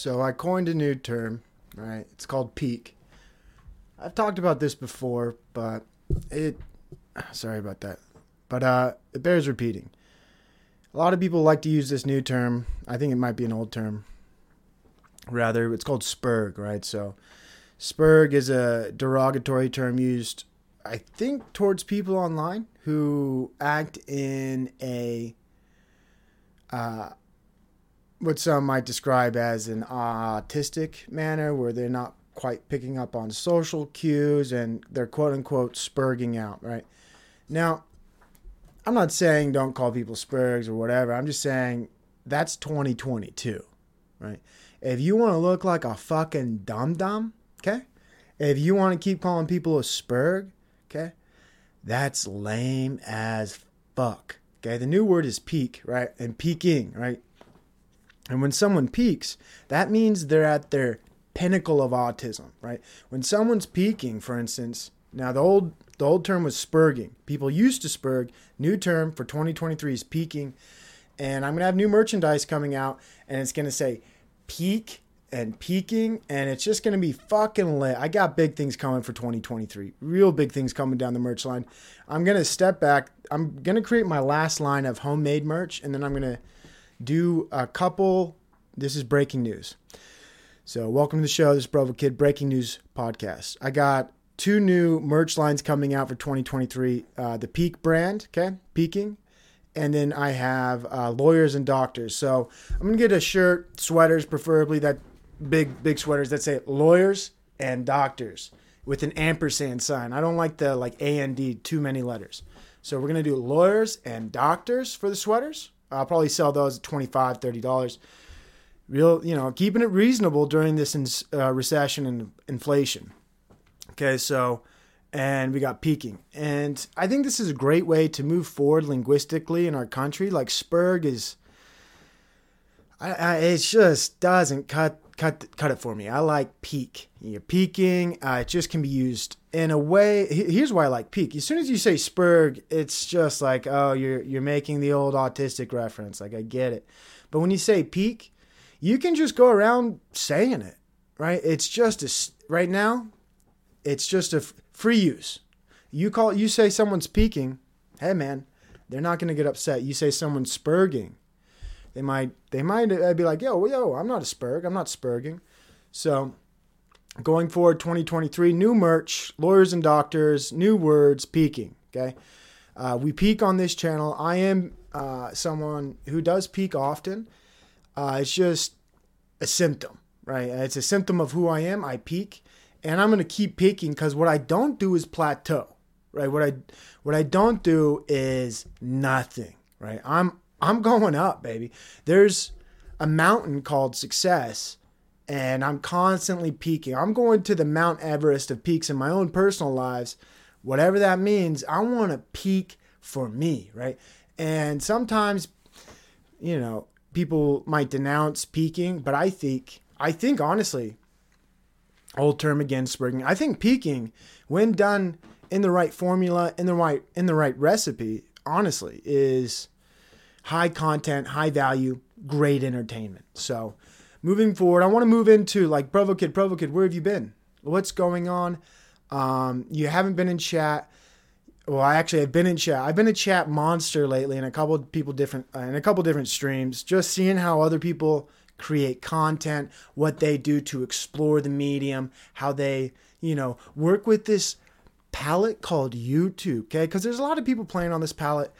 So I coined a new term, right? It's called peak. I've talked about this before, but it sorry about that. But uh it bears repeating. A lot of people like to use this new term. I think it might be an old term. Rather, it's called spurg, right? So spurg is a derogatory term used I think towards people online who act in a uh what some might describe as an autistic manner where they're not quite picking up on social cues and they're quote unquote spurging out, right? Now, I'm not saying don't call people spurgs or whatever. I'm just saying that's 2022, right? If you want to look like a fucking dum dum, okay? If you want to keep calling people a spurg, okay? That's lame as fuck. Okay, the new word is peak, right? And peaking, right? And when someone peaks, that means they're at their pinnacle of autism, right? When someone's peaking, for instance, now the old the old term was spurging. People used to spurg. New term for 2023 is peaking. And I'm gonna have new merchandise coming out, and it's gonna say peak and peaking, and it's just gonna be fucking lit. I got big things coming for 2023. Real big things coming down the merch line. I'm gonna step back. I'm gonna create my last line of homemade merch, and then I'm gonna do a couple. This is breaking news. So, welcome to the show. This is Provo Kid Breaking News Podcast. I got two new merch lines coming out for 2023 uh, the Peak brand, okay, peaking. And then I have uh, lawyers and doctors. So, I'm going to get a shirt, sweaters, preferably that big, big sweaters that say lawyers and doctors with an ampersand sign. I don't like the like A and D, too many letters. So, we're going to do lawyers and doctors for the sweaters. I'll probably sell those at $25, $30 real you know keeping it reasonable during this ins- uh, recession and inflation. Okay so and we got peaking. And i think this is a great way to move forward linguistically in our country. Like spurg is I, I, it just doesn't cut cut cut it for me i like peak you're peaking uh, it just can be used in a way here's why i like peak as soon as you say spurg it's just like oh you're you're making the old autistic reference like i get it but when you say peak you can just go around saying it, right? It's just a right now. It's just a free use. You call you say someone's peaking, hey man, they're not gonna get upset. You say someone's spurging, they might they might be like, yo, yo, I'm not a spurg, I'm not spurging. So going forward, 2023, new merch, lawyers and doctors, new words, peaking. Okay, uh, we peak on this channel. I am uh, someone who does peak often. Uh, it's just a symptom, right? It's a symptom of who I am. I peak, and I'm gonna keep peaking because what I don't do is plateau, right? What I what I don't do is nothing, right? I'm I'm going up, baby. There's a mountain called success, and I'm constantly peaking. I'm going to the Mount Everest of peaks in my own personal lives, whatever that means. I want to peak for me, right? And sometimes, you know, people might denounce peaking, but I think I think honestly, old term again, spurging. I think peaking, when done in the right formula, in the right in the right recipe, honestly, is high content, high value, great entertainment. So moving forward, I want to move into like Provo Kid, Provo Kid, where have you been? What's going on? Um, you haven't been in chat. Well, I actually have been in chat. I've been a chat monster lately, in a couple people different, uh, in a couple different streams. Just seeing how other people create content, what they do to explore the medium, how they, you know, work with this palette called YouTube. Okay, because there's a lot of people playing on this palette.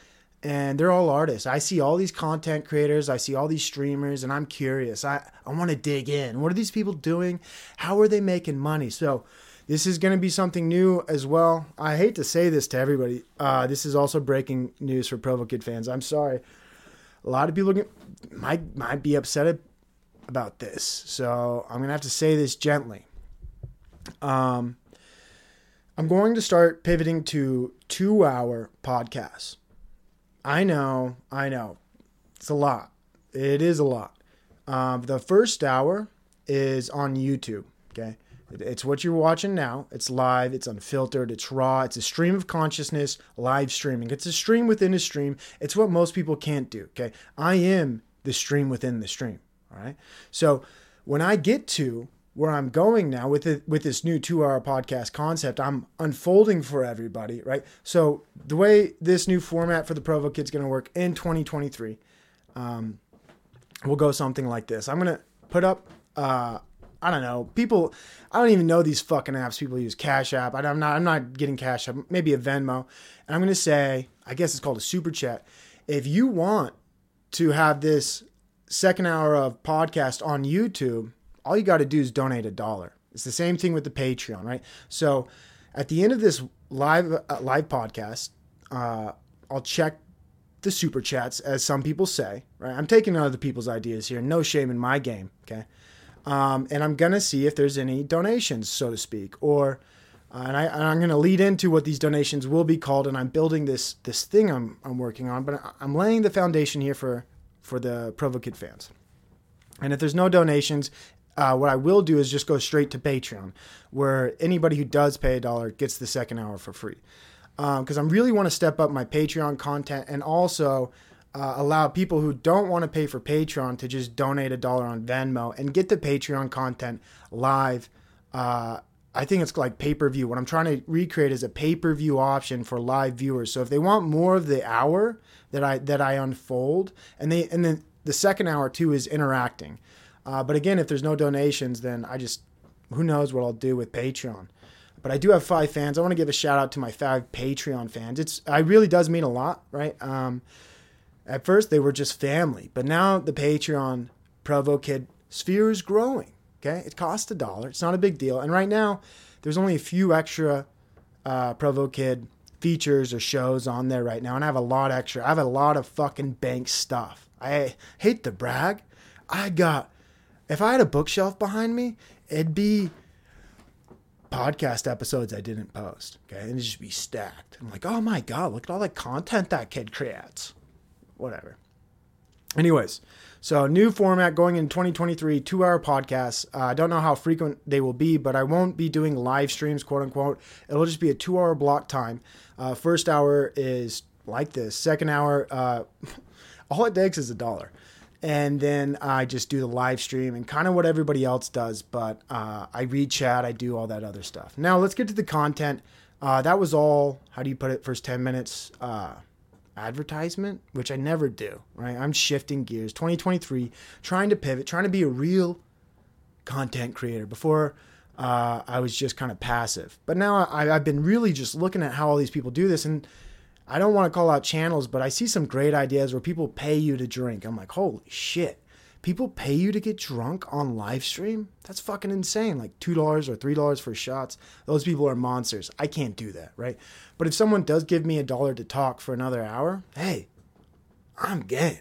And they're all artists. I see all these content creators, I see all these streamers, and I'm curious. I, I want to dig in. What are these people doing? How are they making money? So, this is going to be something new as well. I hate to say this to everybody. Uh, this is also breaking news for Provo Kid fans. I'm sorry. A lot of people get, might might be upset about this, so I'm gonna have to say this gently. Um, I'm going to start pivoting to two-hour podcasts. I know, I know, it's a lot. It is a lot. Um, the first hour is on YouTube. Okay, it's what you're watching now. It's live. It's unfiltered. It's raw. It's a stream of consciousness, live streaming. It's a stream within a stream. It's what most people can't do. Okay, I am the stream within the stream. All right. So when I get to where I'm going now with it with this new two hour podcast concept, I'm unfolding for everybody, right? So the way this new format for the Provo Kid's going to work in 2023, um, will go something like this. I'm going to put up, uh, I don't know, people. I don't even know these fucking apps people use. Cash App. I, am not. I'm not getting Cash App. Maybe a Venmo. And I'm to say, I guess it's called a super chat. If you want to have this second hour of podcast on YouTube, all you got to do is donate a dollar. It's the same thing with the Patreon, right? So at the end of this live uh, live podcast, uh, I'll check the super chats, as some people say, right? I'm taking other people's ideas here. No shame in my game, okay? Um, and I'm gonna see if there's any donations, so to speak, or uh, and, I, am going to lead into what these donations will be called, and I'm building this this thing I'm I'm working on, but I'm laying the foundation here for for the Provo Kid fans. And if there's no donations, uh, what I will do is just go straight to Patreon, where anybody who does pay a dollar gets the second hour for free. Because um, I really want to step up my Patreon content and also uh, allow people who don't want to pay for Patreon to just donate a dollar on Venmo and get the Patreon content live. Uh, I think it's like pay per view. What I'm trying to recreate is a pay per view option for live viewers. So if they want more of the hour that I that I unfold, and they and then the second hour too is interacting. Uh, but again, if there's no donations, then I just who knows what I'll do with Patreon. But I do have five fans. I want to give a shout out to my five Patreon fans. It's it really does mean a lot, right? Um, at first they were just family, but now the Patreon Provo Kid sphere is growing. Okay, it costs a dollar. It's not a big deal. And right now, there's only a few extra uh, Provo Kid features or shows on there right now, and I have a lot extra. I have a lot of fucking bank stuff. I hate to brag. I got if I had a bookshelf behind me, it'd be podcast episodes I didn't post. Okay. And it'd just be stacked. I'm like, oh my God, look at all the content that kid creates. Whatever. Anyways, so new format going in 2023, two hour podcasts. Uh, I don't know how frequent they will be, but I won't be doing live streams, quote unquote. It'll just be a two hour block time. Uh, first hour is like this. Second hour, uh, all it takes is a dollar and then I just do the live stream and kind of what everybody else does. But uh, I read chat, I do all that other stuff. Now let's get to the content. Uh, that was all. How do you put it? First ten minutes uh, advertisement, which I never do. Right? I'm shifting gears. 2023, trying to pivot, trying to be a real content creator. Before. Uh, I was just kind of passive, but now I, I've been really just looking at how all these people do this, and I don't want to call out channels, but I see some great ideas where people pay you to drink. I'm like, holy shit. People pay you to get drunk on live stream? That's fucking insane. Like $2 or $3 for shots. Those people are monsters. I can't do that, right? But if someone does give me a dollar to talk for another hour, hey, I'm game.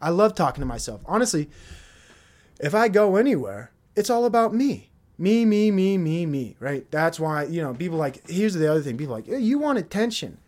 I love talking to myself. Honestly, if I go anywhere, it's all about me. Me, me, me, me, me, right? That's why, you know, people like, here's the other thing. People like, you want attention.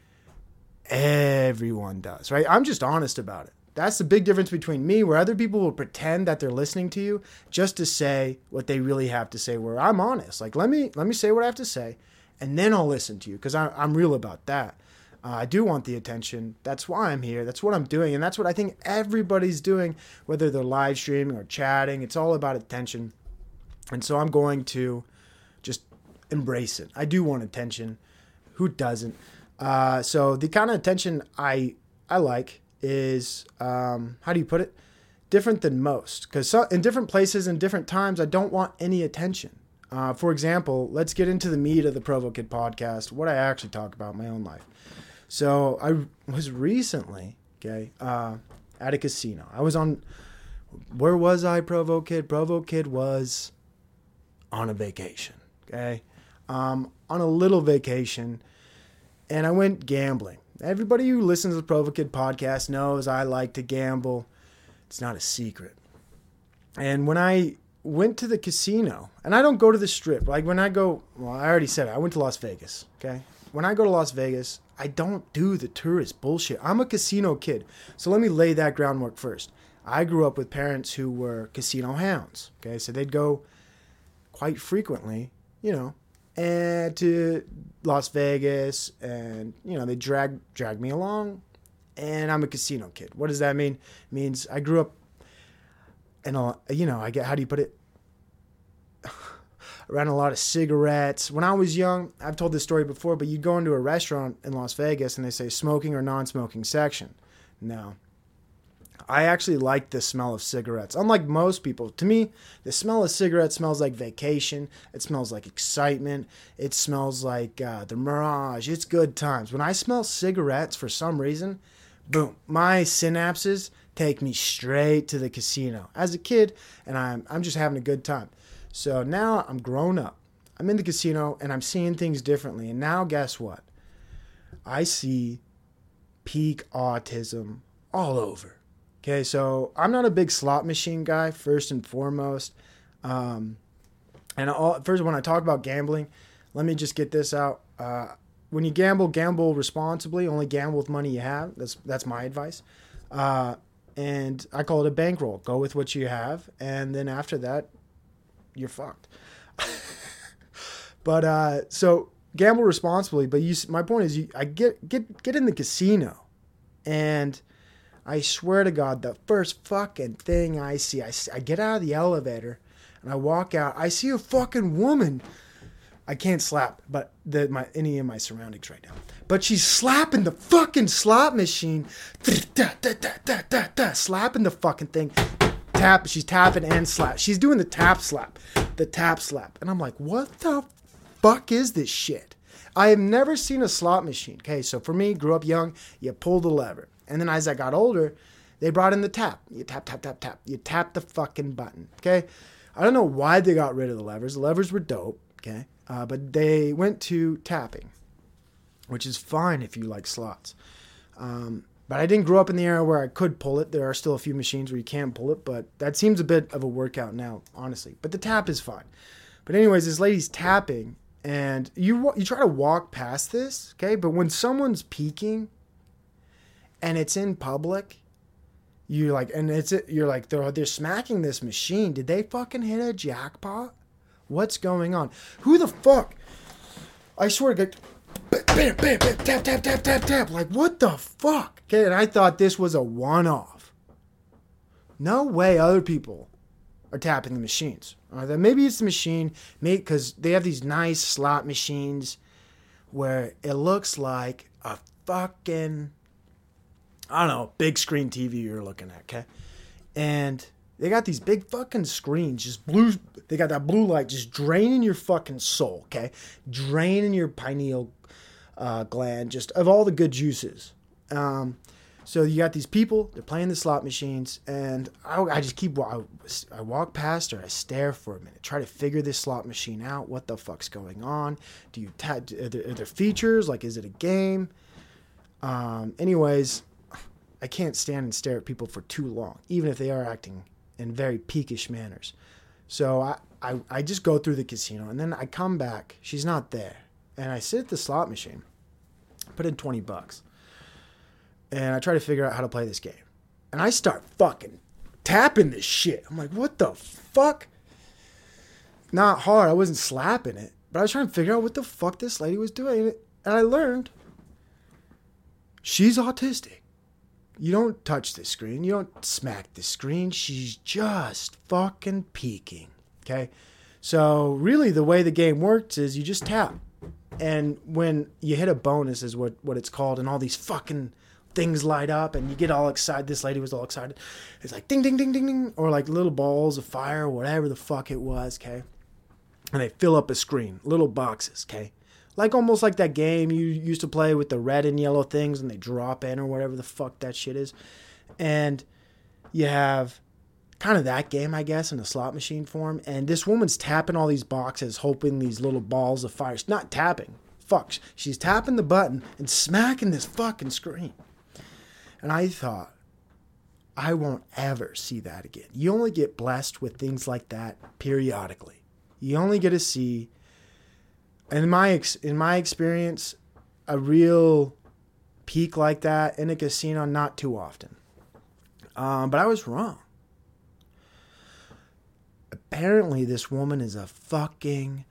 Everyone does, right? I'm just honest about it. That's the big difference between me, where other people will pretend that they're listening to you just to say what they really have to say. Where I'm honest, like let me let me say what I have to say, and then I'll listen to you because I'm real about that. Uh, I do want the attention. That's why I'm here. That's what I'm doing, and that's what I think everybody's doing, whether they're live streaming or chatting. It's all about attention, and so I'm going to just embrace it. I do want attention. Who doesn't? Uh, so the kind of attention I I like is um, how do you put it? Different than most, because so, in different places and different times, I don't want any attention. Uh, for example, let's get into the meat of the Provo Kid podcast. What I actually talk about my own life. So I was recently Okay, uh, at a casino. I was on. Where was I, Provo Kid? Provo Kid was on a vacation. Okay, um, on a little vacation, and I went gambling. Everybody who listens to the Provo Kid podcast knows I like to gamble. It's not a secret. And when I went to the casino, and I don't go to the strip. Like when I go, well, I already said it. I went to Las Vegas. Okay. When I go to Las Vegas, I don't do the tourist bullshit. I'm a casino kid. So let me lay that groundwork first. I grew up with parents who were casino hounds. Okay. So they'd go quite frequently, you know, and to Las Vegas and, you know, they drag drag me along and I'm a casino kid. What does that mean? It means I grew up and you know, I get how do you put it? Around a lot of cigarettes. When I was young, I've told this story before, but you'd go into a restaurant in Las Vegas and they say smoking or non-smoking section. No. I actually like the smell of cigarettes. Unlike most people, to me, the smell of cigarettes smells like vacation. It smells like excitement. It smells like uh, the mirage. It's good times. When I smell cigarettes, for some reason, boom, my synapses take me straight to the casino as a kid, and I'm I'm just having a good time. So now I'm grown up. I'm in the casino and I'm seeing things differently. And now guess what? I see peak autism all over. Okay, so I'm not a big slot machine guy, first and foremost. Um, and all, first, when I talk about gambling, let me just get this out. Uh, when you gamble, gamble responsibly. Only gamble with money you have. That's that's my advice. Uh, and I call it a bankroll. Go with what you have, and then after that, you're fucked. but uh, so gamble responsibly. But you, my point is, you, I get get get in the casino, and I swear to God, the first fucking thing I see, I, I get out of the elevator, and I walk out. I see a fucking woman. I can't slap, but the my any of my surroundings right now. But she's slapping the fucking slot machine, da, da, da, da, da, da, slapping the fucking thing. Tap. She's tapping and slap. She's doing the tap slap, the tap slap, and I'm like, what the fuck is this shit? I have never seen a slot machine. Okay, so for me, grew up young, you pull the lever, and then as I got older, they brought in the tap. You tap, tap, tap, tap. You tap the fucking button. Okay, I don't know why they got rid of the levers. The levers were dope. Okay, uh, but they went to tapping, which is fine if you like slots. Um, but I didn't grow up in the era where I could pull it. There are still a few machines where you can't pull it, but that seems a bit of a workout now, honestly. But the tap is fine. But anyways, this lady's tapping, and you you try to walk past this, okay? But when someone's peaking, and it's in public, You're like, and it's you're like they're they're smacking this machine. Did they fucking hit a jackpot? What's going on? Who the fuck? I swear to God. Bam, bam, bam, tap, tap, tap, tap, tap. Like, what the fuck? Okay, and I thought this was a one off. No way other people are tapping the machines. That maybe it's the machine, because they have these nice slot machines where it looks like a fucking, I don't know, big screen TV you're looking at, okay? And they got these big fucking screens, just blue. They got that blue light just draining your fucking soul, okay? Draining your pineal uh, gland, just of all the good juices. Um, so you got these people, they're playing the slot machines, and I, I just keep, I, I walk past or I stare for a minute, try to figure this slot machine out. What the fuck's going on? Do you, ta- are, there, are there features? Like, is it a game? Um, anyways, I can't stand and stare at people for too long, even if they are acting in very peakish manners. So I, I, I just go through the casino and then I come back. She's not there. And I sit at the slot machine, put in 20 bucks, and I try to figure out how to play this game. And I start fucking tapping this shit. I'm like, what the fuck? Not hard. I wasn't slapping it, but I was trying to figure out what the fuck this lady was doing. And I learned she's autistic. You don't touch the screen. You don't smack the screen. She's just fucking peaking. Okay? So, really, the way the game works is you just tap. And when you hit a bonus, is what, what it's called, and all these fucking things light up, and you get all excited. This lady was all excited. It's like ding, ding, ding, ding, ding, or like little balls of fire, whatever the fuck it was, okay? And they fill up a screen, little boxes, okay? Like almost like that game you used to play with the red and yellow things and they drop in or whatever the fuck that shit is. And you have kind of that game, I guess, in a slot machine form. And this woman's tapping all these boxes, hoping these little balls of fire. She's not tapping. Fuck. She's tapping the button and smacking this fucking screen. And I thought, I won't ever see that again. You only get blessed with things like that periodically. You only get to see, in my ex, in my experience, a real peak like that in a casino not too often. Um, but I was wrong. Apparently, this woman is a fucking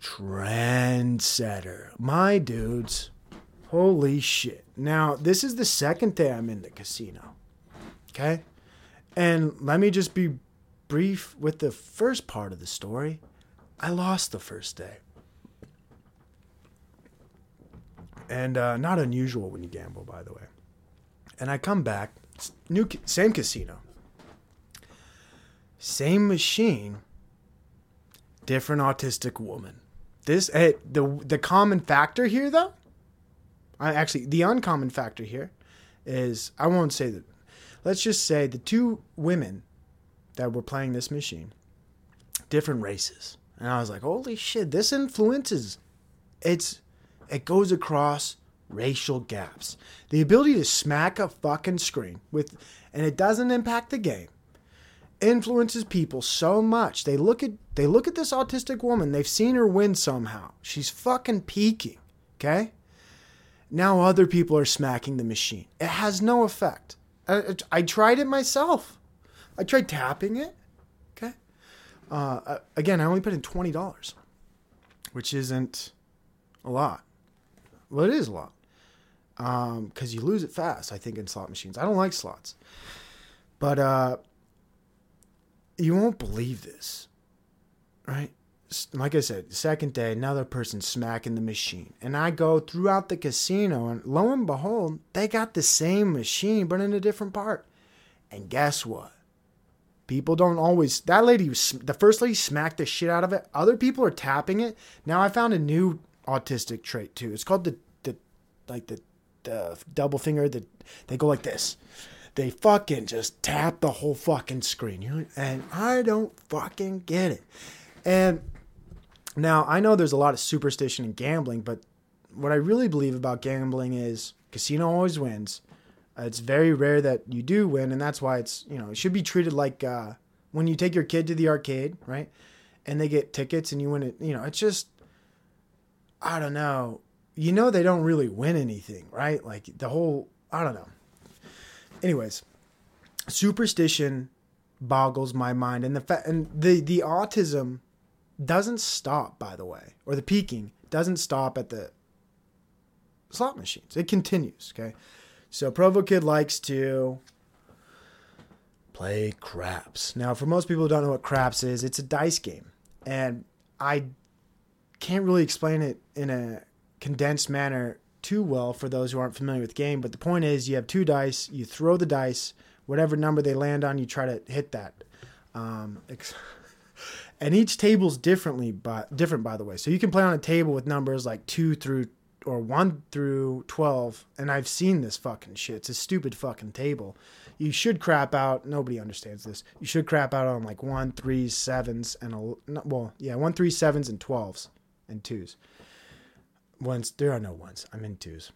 trendsetter. My dudes, holy shit. Now, this is the second day I'm in the casino. Okay? And let me just be brief with the first part of the story. I lost the first day. And uh, not unusual when you gamble, by the way. And I come back, new same casino, same machine, different autistic woman. This hey, the the common factor here though. I actually the uncommon factor here is I won't say that. Let's just say the two women that were playing this machine, different races, and I was like, holy shit, this influences. It's it goes across racial gaps. The ability to smack a fucking screen with and it doesn't impact the game influences people so much. They look at they look at this autistic woman, they've seen her win somehow. She's fucking peaking, okay? Now other people are smacking the machine. It has no effect. I, I tried it myself. I tried tapping it. Okay. Uh, again, I only put in twenty dollars, which isn't a lot. Well, it is a lot because um, you lose it fast. I think in slot machines. I don't like slots, but uh, you won't believe this, right? Like I said, second day, another person smacking the machine. And I go throughout the casino, and lo and behold, they got the same machine, but in a different part. And guess what? People don't always. That lady, the first lady smacked the shit out of it. Other people are tapping it. Now I found a new autistic trait too. It's called the, the like the, the double finger. that they go like this they fucking just tap the whole fucking screen. You And I don't fucking get it. And now I know there's a lot of superstition in gambling, but what I really believe about gambling is casino always wins. Uh, it's very rare that you do win, and that's why it's you know it should be treated like uh, when you take your kid to the arcade, right? And they get tickets and you win it. You know, it's just I don't know. You know they don't really win anything, right? Like the whole I don't know anyways, superstition boggles my mind, and the fa- and the the autism doesn't stop. By the way, or the peaking doesn't stop at the slot machines. It continues. Okay, so Provo Kid likes to play craps. Now, for most people who don't know what craps is, it's a dice game, and I can't really explain it in a condensed manner too well for those who aren't familiar with the game. But the point is, you have two dice. You throw the dice, whatever number they land on, you try to hit that. Um, and each table's differently, but different by the way. So you can play on a table with numbers like two through or one through twelve. And I've seen this fucking shit. It's a stupid fucking table. You should crap out. Nobody understands this. You should crap out on like one, three, sevens, and a well, yeah, one, three, sevens, and twelves and twos ones. There are no ones. I'm in twos.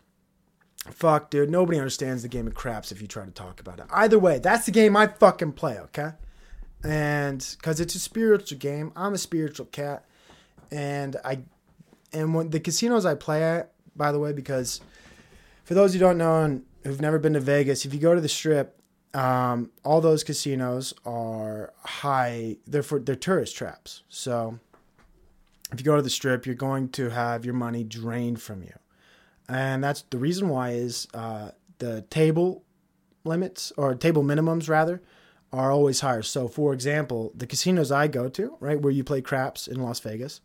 Fuck, dude. Nobody understands the game of craps if you try to talk about it. Either way, that's the game I fucking play, okay? And because it's a spiritual game, I'm a spiritual cat. And I, and when the casinos I play at, by the way, because for those who don't know and who've never been to Vegas, if you go to the strip, um, all those casinos are high. They're for they're tourist traps. So if you go to the strip, you're going to have your money drained from you. And that's the reason why is uh, the table limits or table minimums rather are always higher. So, for example, the casinos I go to, right, where you play craps in Las Vegas,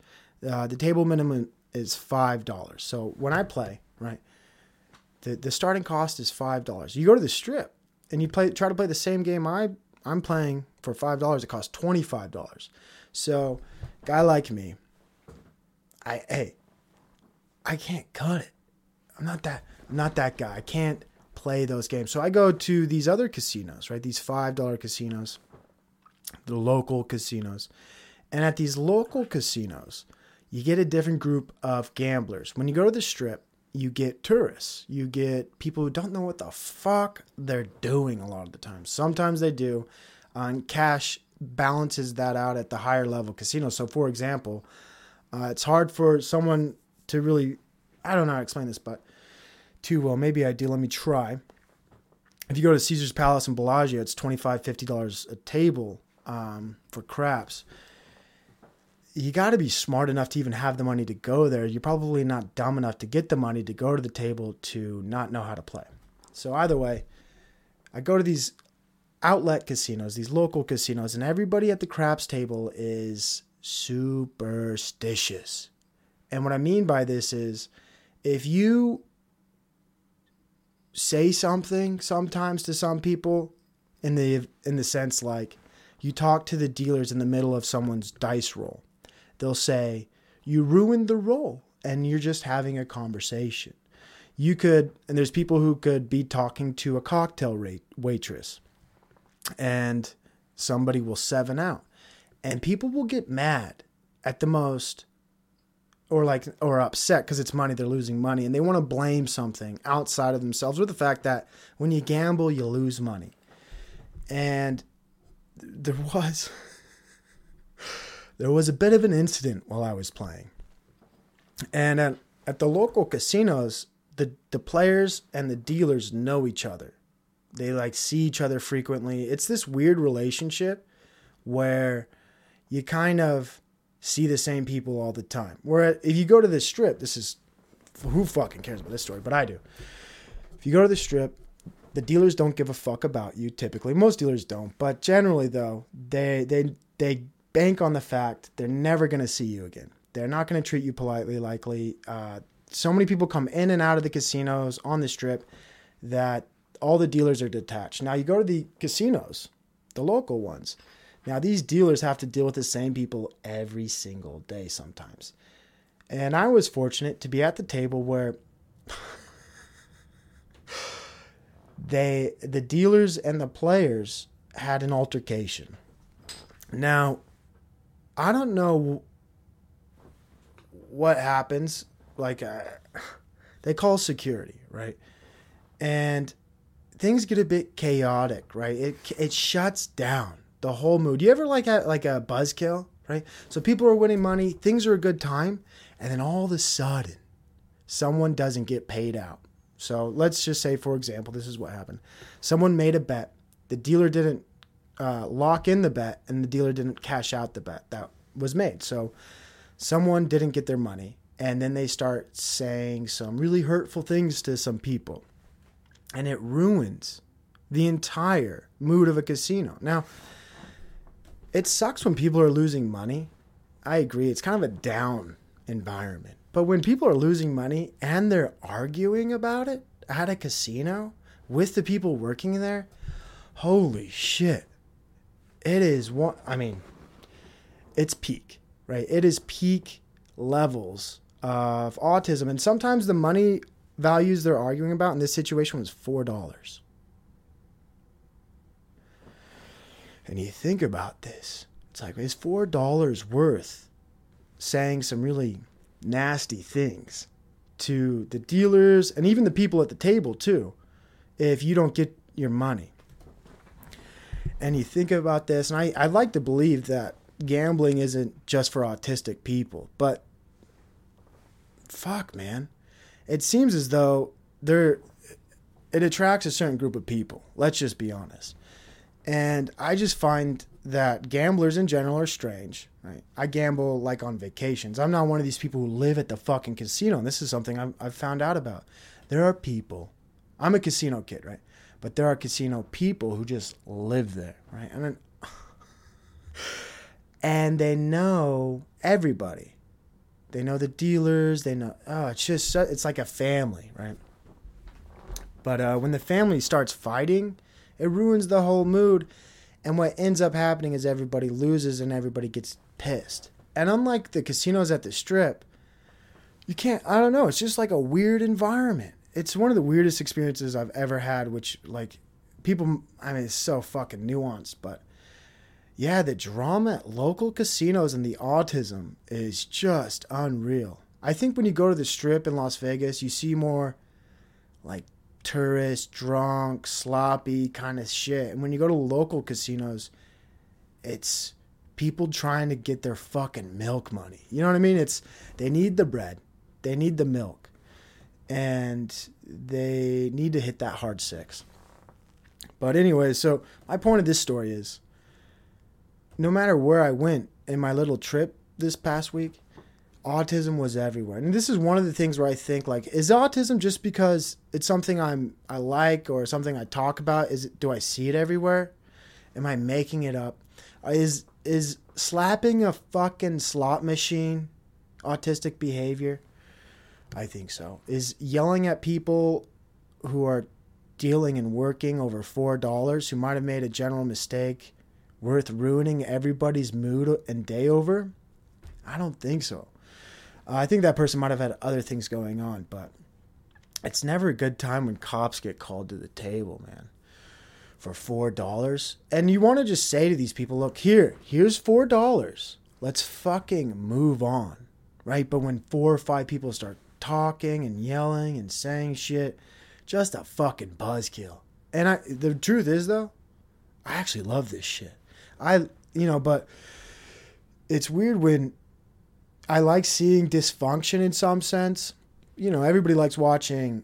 uh, the table minimum is five dollars. So when I play, right, the the starting cost is five dollars. You go to the strip and you play try to play the same game I I'm playing for five dollars. It costs twenty five dollars. So, guy like me, I hey, I can't cut it. I'm not that I'm not that guy. I can't play those games. So I go to these other casinos, right? These five dollar casinos, the local casinos. And at these local casinos, you get a different group of gamblers. When you go to the strip, you get tourists. You get people who don't know what the fuck they're doing a lot of the time. Sometimes they do. And cash balances that out at the higher level casinos. So, for example, uh, it's hard for someone to really, I don't know how to explain this, but too well. Maybe I do. Let me try. If you go to Caesar's Palace in Bellagio, it's $25, $50 a table um, for craps you got to be smart enough to even have the money to go there. You're probably not dumb enough to get the money to go to the table to not know how to play. So either way, I go to these outlet casinos, these local casinos, and everybody at the craps table is superstitious. And what I mean by this is if you say something sometimes to some people in the in the sense like you talk to the dealers in the middle of someone's dice roll they'll say, You ruined the roll, and you're just having a conversation. You could, and there's people who could be talking to a cocktail waitress, and somebody will seven out, and people will get mad at the most or like or upset because it's money they're losing money and they want to blame something outside of themselves or the fact that when you gamble you lose money and there was there was a bit of an incident while I was playing. And at, at the local casinos, the, the players and the dealers know each other. They like see each other frequently. It's this weird relationship where you kind of see the same people all the time. Where if you go to the strip, this is who fucking cares about this story, but I do. If you go to the strip, the dealers don't give a fuck about you typically. Most dealers don't, but generally though, they they they bank on the fact they're never going to see you again. They're not going to treat you politely, likely. Uh, so many people come in and out of the casinos on the strip that all the dealers are detached. Now, you go to the casinos, the local ones. Now, these dealers have to deal with the same people every single day sometimes. And I was fortunate to be at the table where they the dealers and the players had an altercation. Now, I don't know what happens. Like, they call security, right? And things get a bit chaotic, right? It it shuts down the whole mood. You ever like a, like a buzzkill, right? So people are winning money, things are a good time, and then all of a sudden, someone doesn't get paid out. So let's just say, for example, this is what happened. Someone made a bet. The dealer didn't uh, lock in the bet and the dealer didn't cash out the bet that was made. So someone didn't get their money and then they start saying some really hurtful things to some people and it ruins the entire mood of a casino. Now, it sucks when people are losing money. I agree. It's kind of a down environment. But when people are losing money and they're arguing about it at a casino with the people working there, holy shit. It is one, I mean, it's peak, right? It is peak levels of autism. And sometimes the money values they're arguing about in this situation was $4. And you think about this, it's like is four dollars worth saying some really nasty things to the dealers and even the people at the table too, if you don't get your money and you think about this, and I, I'd like to believe that gambling isn't just for autistic people, but fuck, man. It seems as though there it attracts a certain group of people. Let's just be honest. And I just find that gamblers in general are strange. Right? I gamble like on vacations. I'm not one of these people who live at the fucking casino. And this is something I've, I've found out about. There are people. I'm a casino kid, right? but there are casino people who just live there, right? And then, and they know everybody. They know the dealers. They know. Oh, it's just it's like a family, right? But uh, when the family starts fighting, it ruins the whole mood. And what ends up happening is everybody loses and everybody gets pissed. And unlike the casinos at the strip, you can't. I don't know. It's just like a weird environment. It's one of the weirdest experiences I've ever had. Which like people. I mean, it's so fucking nuanced, but yeah, the drama at local casinos and the autism is just unreal. I think when you go to the strip in Las Vegas, you see more like tourist, drunk, sloppy kind of shit. And when you go to local casinos, it's people trying to get their fucking milk money. You know what I mean? It's they need the bread, they need the milk, and they need to hit that hard six. But anyway, so my point of this story is no matter where I went in my little trip this past week, autism was everywhere. And this is one of the things where I think like is autism just because it's something I'm I like or something I talk about is do I see it everywhere? Am I making it up? Is is slapping a fucking slot machine autistic behavior? I think so. Is yelling at people who are dealing and working over $4 who might have made a general mistake worth ruining everybody's mood and day over? I don't think so. Uh, I think that person might have had other things going on, but it's never a good time when cops get called to the table, man. For four dollars, and you want to just say to these people, "Look here, here's four dollars. Let's fucking move on, right?" But when four or five people start talking and yelling and saying shit, just a fucking buzzkill. And I, the truth is though, I actually love this shit. I, you know, but it's weird when I like seeing dysfunction in some sense. You know, everybody likes watching.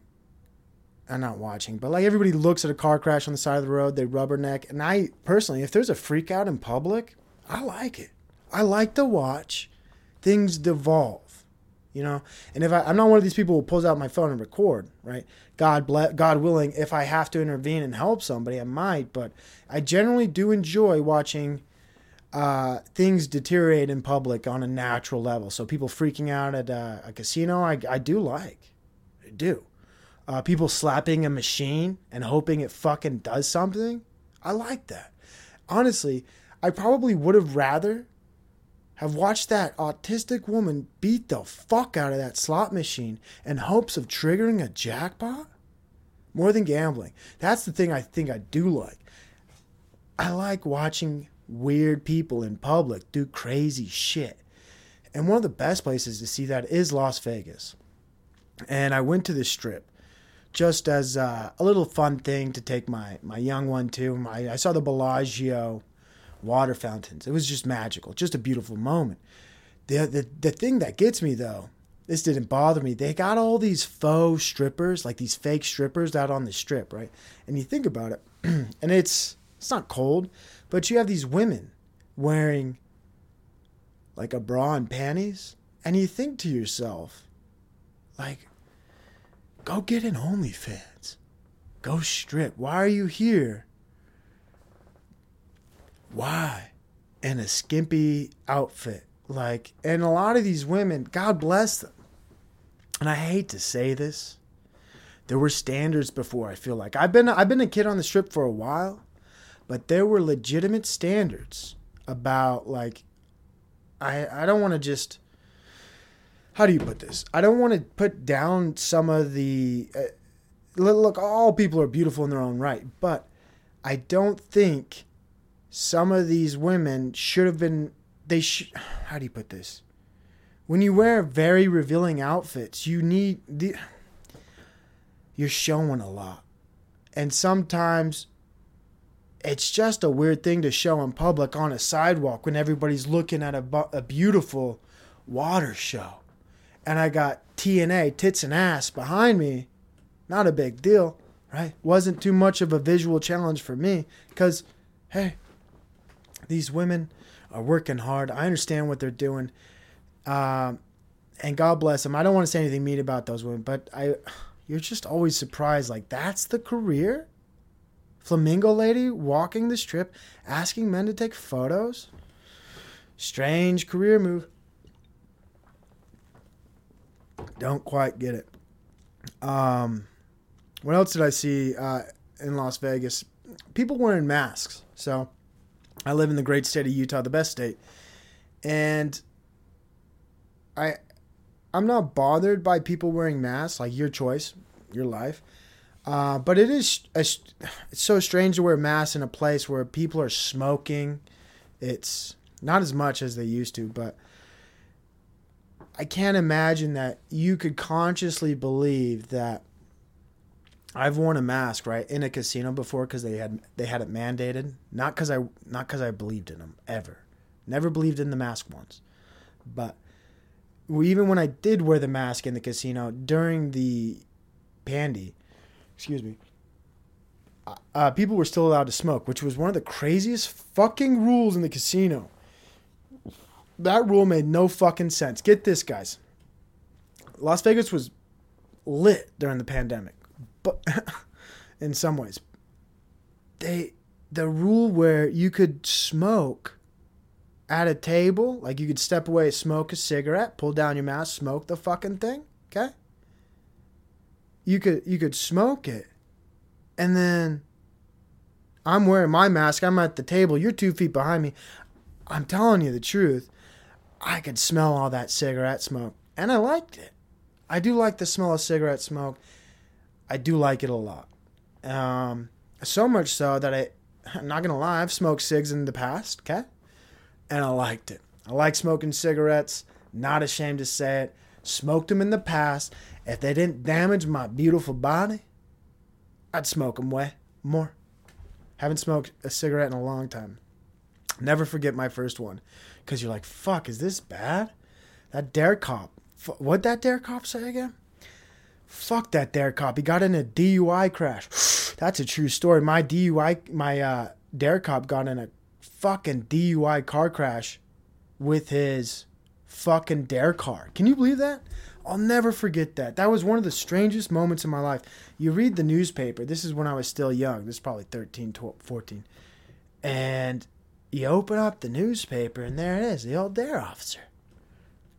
I'm not watching, but like everybody looks at a car crash on the side of the road, they rubberneck. And I personally, if there's a freak out in public, I like it. I like to watch things devolve, you know. And if I, I'm not one of these people who pulls out my phone and record, right? God bless, God willing, if I have to intervene and help somebody, I might. But I generally do enjoy watching uh, things deteriorate in public on a natural level. So people freaking out at a, a casino, I, I do like. I do. Uh, people slapping a machine and hoping it fucking does something. I like that. Honestly, I probably would have rather have watched that autistic woman beat the fuck out of that slot machine in hopes of triggering a jackpot more than gambling. That's the thing I think I do like. I like watching weird people in public do crazy shit. And one of the best places to see that is Las Vegas. And I went to the strip just as uh, a little fun thing to take my, my young one to. My, I saw the Bellagio water fountains. It was just magical, just a beautiful moment. The, the, the thing that gets me though, this didn't bother me. They got all these faux strippers, like these fake strippers out on the strip, right? And you think about it, and it's it's not cold, but you have these women wearing like a bra and panties, and you think to yourself, like, go get an OnlyFans. Go strip. Why are you here? Why? In a skimpy outfit. Like, and a lot of these women, God bless them. And I hate to say this. There were standards before, I feel like. I've been I've been a kid on the strip for a while but there were legitimate standards about like I I don't want to just how do you put this? I don't want to put down some of the uh, look all people are beautiful in their own right, but I don't think some of these women should have been they should how do you put this? When you wear very revealing outfits, you need the you're showing a lot. And sometimes it's just a weird thing to show in public on a sidewalk when everybody's looking at a, a beautiful water show. And I got TNA, tits and ass, behind me. Not a big deal, right? Wasn't too much of a visual challenge for me because, hey, these women are working hard. I understand what they're doing. Um, and God bless them. I don't want to say anything mean about those women, but I, you're just always surprised. Like, that's the career? Flamingo lady walking the strip, asking men to take photos. Strange career move. Don't quite get it. Um, what else did I see uh, in Las Vegas? People wearing masks. So I live in the great state of Utah, the best state. And I I'm not bothered by people wearing masks. Like your choice, your life. Uh, but it is it's so strange to wear masks in a place where people are smoking. It's not as much as they used to, but I can't imagine that you could consciously believe that I've worn a mask right in a casino before because they had they had it mandated. Not because I not because I believed in them ever. Never believed in the mask once, but even when I did wear the mask in the casino during the pandy, excuse me, uh, people were still allowed to smoke, which was one of the craziest fucking rules in the casino. That rule made no fucking sense. Get this, guys. Las Vegas was lit during the pandemic, but in some ways, they the rule where you could smoke at a table, like you could step away, smoke a cigarette, pull down your mask, smoke the fucking thing, okay? You could you could smoke it. And then I'm wearing my mask, I'm at the table, you're 2 feet behind me. I'm telling you the truth. I could smell all that cigarette smoke and I liked it. I do like the smell of cigarette smoke. I do like it a lot. Um, so much so that I, I'm not gonna lie, I've smoked cigs in the past. Okay, and I liked it. I like smoking cigarettes. Not ashamed to say it. Smoked them in the past. If they didn't damage my beautiful body, I'd smoke them way more. Haven't smoked a cigarette in a long time. Never forget my first one. Because you're like, fuck, is this bad? That DARE cop. What'd that DARE cop say again? Fuck that DARE cop. He got in a DUI crash. That's a true story. My DUI, my uh, DARE cop got in a fucking DUI car crash with his fucking DARE car. Can you believe that? I'll never forget that. That was one of the strangest moments in my life. You read the newspaper. This is when I was still young. This is probably 13, 12, 14. And you open up the newspaper, and there it is the old DARE officer.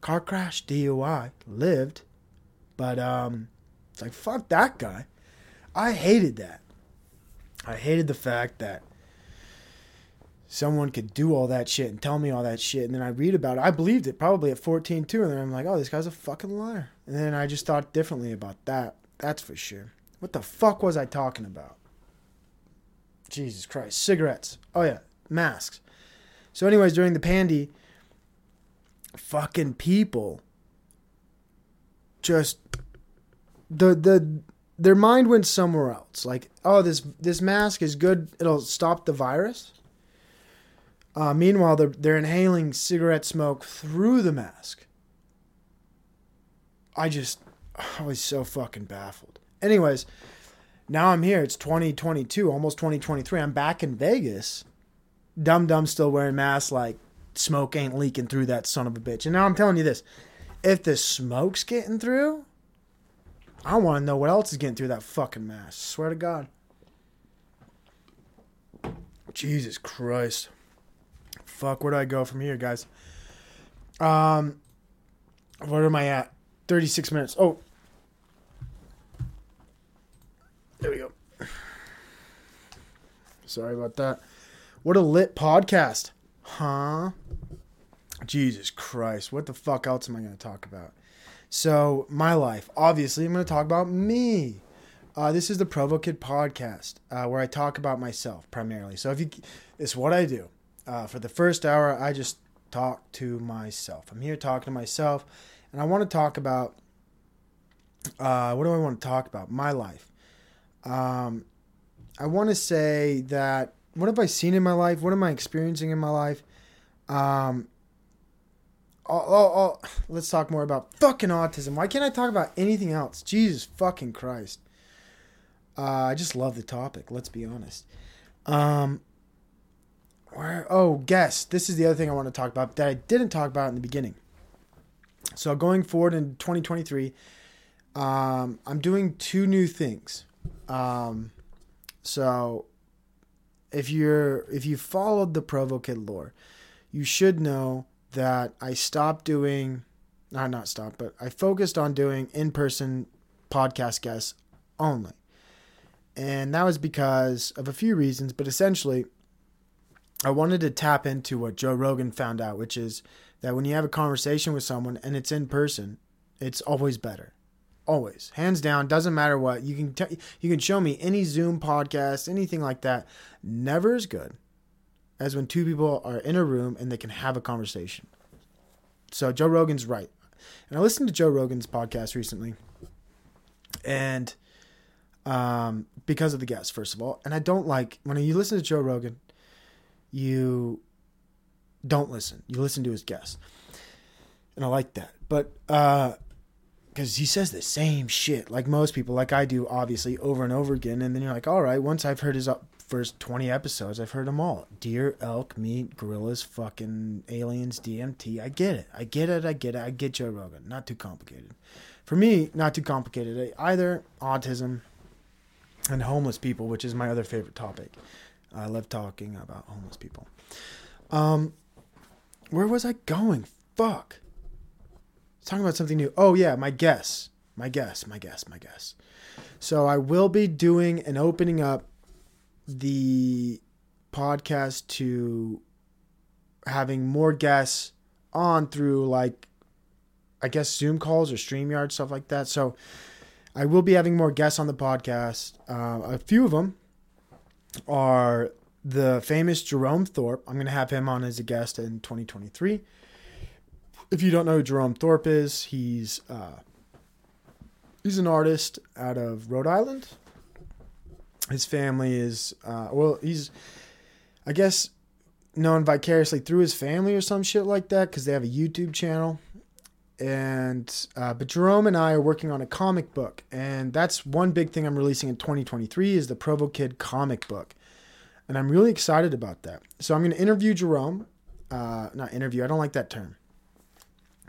Car crash, DUI, lived. But um, it's like, fuck that guy. I hated that. I hated the fact that someone could do all that shit and tell me all that shit. And then I read about it. I believed it probably at 14 too. And then I'm like, oh, this guy's a fucking liar. And then I just thought differently about that. That's for sure. What the fuck was I talking about? Jesus Christ. Cigarettes. Oh, yeah. Masks. So, anyways, during the pandy, fucking people just the the their mind went somewhere else. Like, oh, this this mask is good. It'll stop the virus. Uh, meanwhile, they're, they're inhaling cigarette smoke through the mask. I just, I was so fucking baffled. Anyways, now I'm here. It's 2022, almost 2023. I'm back in Vegas. Dum Dum still wearing masks, like smoke ain't leaking through that son of a bitch. And now I'm telling you this if the smoke's getting through, I want to know what else is getting through that fucking mask. Swear to God. Jesus Christ fuck, where do I go from here, guys? Um, where am I at? 36 minutes. Oh, there we go. Sorry about that. What a lit podcast. Huh? Jesus Christ. What the fuck else am I going to talk about? So, my life. Obviously, I'm going to talk about me. Uh, this is the Provo Kid podcast uh, where I talk about myself primarily. So, if you, it's what I do. Uh, for the first hour, I just talk to myself. I'm here talking to myself, and I want to talk about uh, what do I want to talk about? My life. Um, I want to say that what have I seen in my life? What am I experiencing in my life? Um, I'll, I'll, I'll, let's talk more about fucking autism. Why can't I talk about anything else? Jesus fucking Christ. Uh, I just love the topic. Let's be honest. Um, where, oh, guess. This is the other thing I want to talk about that I didn't talk about in the beginning. So going forward in 2023, um, I'm doing two new things. Um, so if you're if you followed the Provo Kid lore, you should know that I stopped doing, not not stopped, but I focused on doing in person podcast guests only, and that was because of a few reasons. But essentially, I wanted to tap into what Joe Rogan found out, which is that when you have a conversation with someone and it's in person, It's always better. Always, hands down. Doesn't matter what you can. T- you can show me any Zoom podcast, anything like that. Never as good as when two people are in a room and they can have a conversation. So Joe Rogan's right, and I listened to Joe Rogan's podcast recently, and um, because of the guests, first of all, and I don't like when you listen to Joe Rogan, you don't listen. You listen to his guests, and I like that. But uh, because he says the same shit like most people, like I do, obviously over and over again, and then you're like, all right, once I've heard his uh, first 20 episodes, I've heard them all. Deer, elk, meat, gorillas, fucking aliens, DMT. I get it. I get it. I get it. I get Joe Rogan. Not too complicated. For me, not too complicated. Either autism and homeless people, which is my other favorite topic. I love talking about homeless people. Um, where was I going? Fuck. Talking about something new. Oh yeah, my guess. My guess. My guess. My guess. So I will be doing and opening up the podcast to having more guests on through like I guess Zoom calls or StreamYard stuff like that. So I will be having more guests on the podcast. Uh, a few of them are the famous Jerome Thorpe. I'm going to have him on as a guest in 2023. If you don't know who Jerome Thorpe is, he's uh, he's an artist out of Rhode Island. His family is uh, well, he's I guess known vicariously through his family or some shit like that because they have a YouTube channel. And uh, but Jerome and I are working on a comic book, and that's one big thing I'm releasing in 2023 is the Provo Kid comic book and I'm really excited about that. So I'm going to interview Jerome. Uh, not interview. I don't like that term.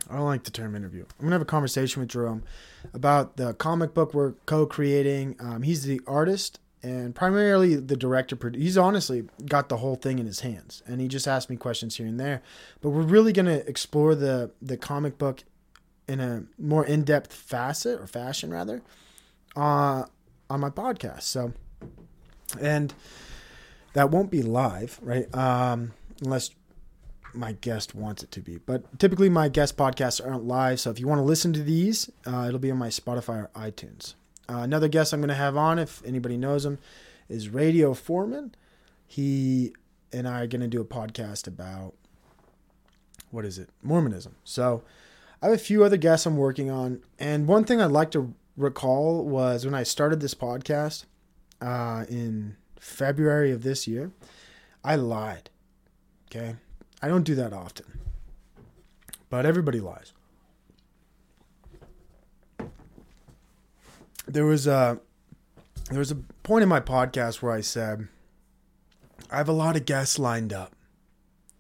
I don't like the term interview. I'm going to have a conversation with Jerome about the comic book we're co-creating. Um, he's the artist and primarily the director. He's honestly got the whole thing in his hands, and he just asked me questions here and there. But we're really going to explore the the comic book in a more in-depth facet or fashion rather uh, on my podcast. So, and that won't be live, right? Um, unless my guest wants it to be. But typically, my guest podcasts aren't live. So if you want to listen to these, uh, it'll be on my Spotify or iTunes. Uh, another guest I'm going to have on, if anybody knows him, is Radio Free Mormon. He and I are going to do a podcast about what is it? Mormonism. So I have a few other guests I'm working on. And one thing I'd like to recall was when I started this podcast uh, in February of this year, I lied. Okay? I don't do that often. But everybody lies. There was a there was a point in my podcast where I said I have a lot of guests lined up.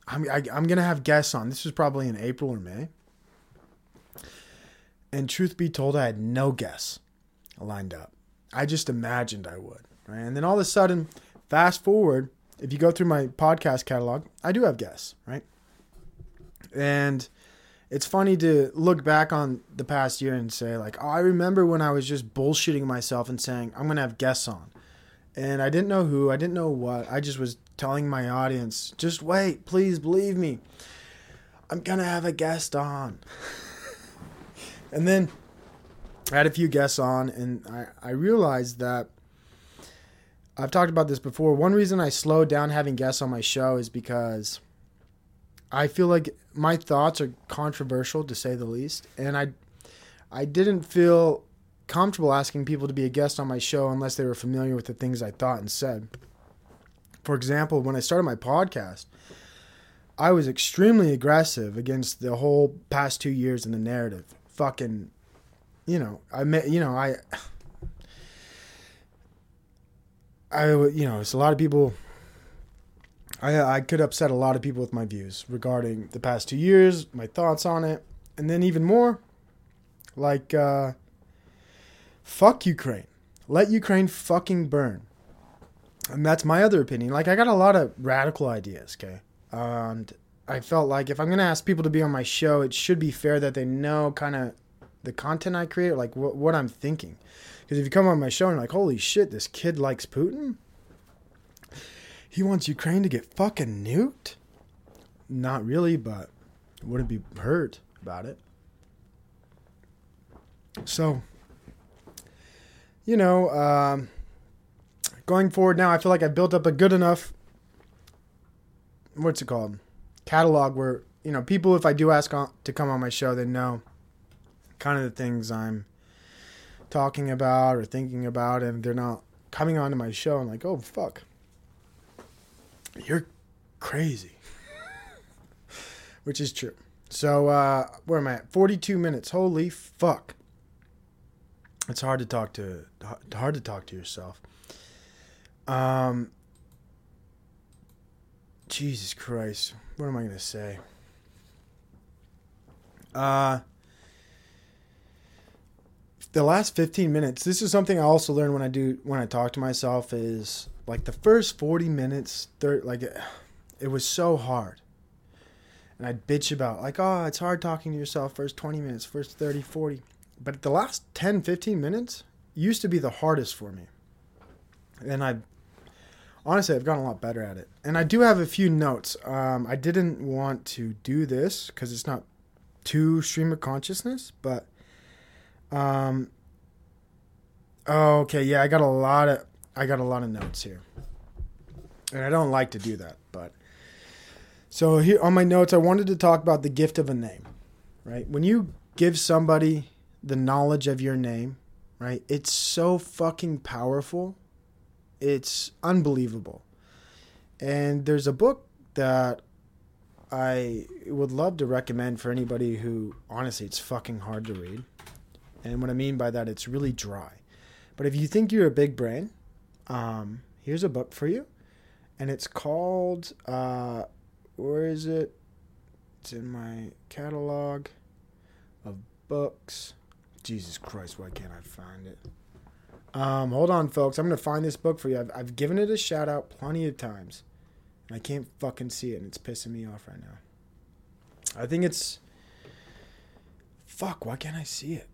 I'm I, am to have guests on. This was probably in April or May. And truth be told, I had no guests lined up. I just imagined I would right? And then all of a sudden, fast forward, if you go through my podcast catalog, I do have guests, right? And it's funny to look back on the past year and say, like, oh, I remember when I was just bullshitting myself and saying, I'm going to have guests on. And I didn't know who, I didn't know what. I just was telling my audience, just wait, please believe me. I'm going to have a guest on. and then I had a few guests on, and I, I realized that I've talked about this before. One reason I slowed down having guests on my show is because I feel like my thoughts are controversial to say the least, and I I didn't feel comfortable asking people to be a guest on my show unless they were familiar with the things I thought and said. For example, when I started my podcast, I was extremely aggressive against the whole past 2 years in the narrative. Fucking you know, I met, you know, I I you know, it's a lot of people. I I could upset a lot of people with my views regarding the past two years, my thoughts on it, and then even more, like, uh, fuck Ukraine, let Ukraine fucking burn, and that's my other opinion. Like, I got a lot of radical ideas, okay, and I felt like if I'm gonna ask people to be on my show, it should be fair that they know kind of the content I create, like what what I'm thinking. Because if you come on my show and like, holy shit, this kid likes Putin? He wants Ukraine to get fucking nuked? Not really, but wouldn't be hurt about it. So, you know, um, going forward now, I feel like I built up a good enough, what's it called, catalog where, you know, people, if I do ask on, to come on my show, they know kind of the things I'm talking about or thinking about, and they're not coming onto my show and like, oh, fuck, you're crazy. Which is true. So, uh, where am I at? 42 minutes. Holy fuck. It's hard to talk to hard to talk to yourself. Um Jesus Christ. What am I going to say? Uh the last 15 minutes. This is something I also learned when I do when I talk to myself is like the first 40 minutes, thir- like it, it was so hard. And I'd bitch about like, "Oh, it's hard talking to yourself first 20 minutes, first 30, 40." But the last 10, 15 minutes used to be the hardest for me. And I honestly, I've gotten a lot better at it. And I do have a few notes. Um, I didn't want to do this because it's not too stream of consciousness, but um, oh, okay, yeah, I got a lot of I got a lot of notes here, and I don't like to do that, but so here on my notes, I wanted to talk about the gift of a name, right? When you give somebody the knowledge of your name, right? It's so fucking powerful. It's unbelievable. And there's a book that I would love to recommend for anybody who, honestly, it's fucking hard to read. And what I mean by that, it's really dry. But if you think you're a big brain, um, here's a book for you. And it's called, uh, where is it? It's in my catalog of books. Jesus Christ, why can't I find it? Um, hold on, folks. I'm gonna find this book for you. I've, I've given it a shout out plenty of times, and I can't fucking see it, and it's pissing me off right now. I think it's. Fuck! Why can't I see it?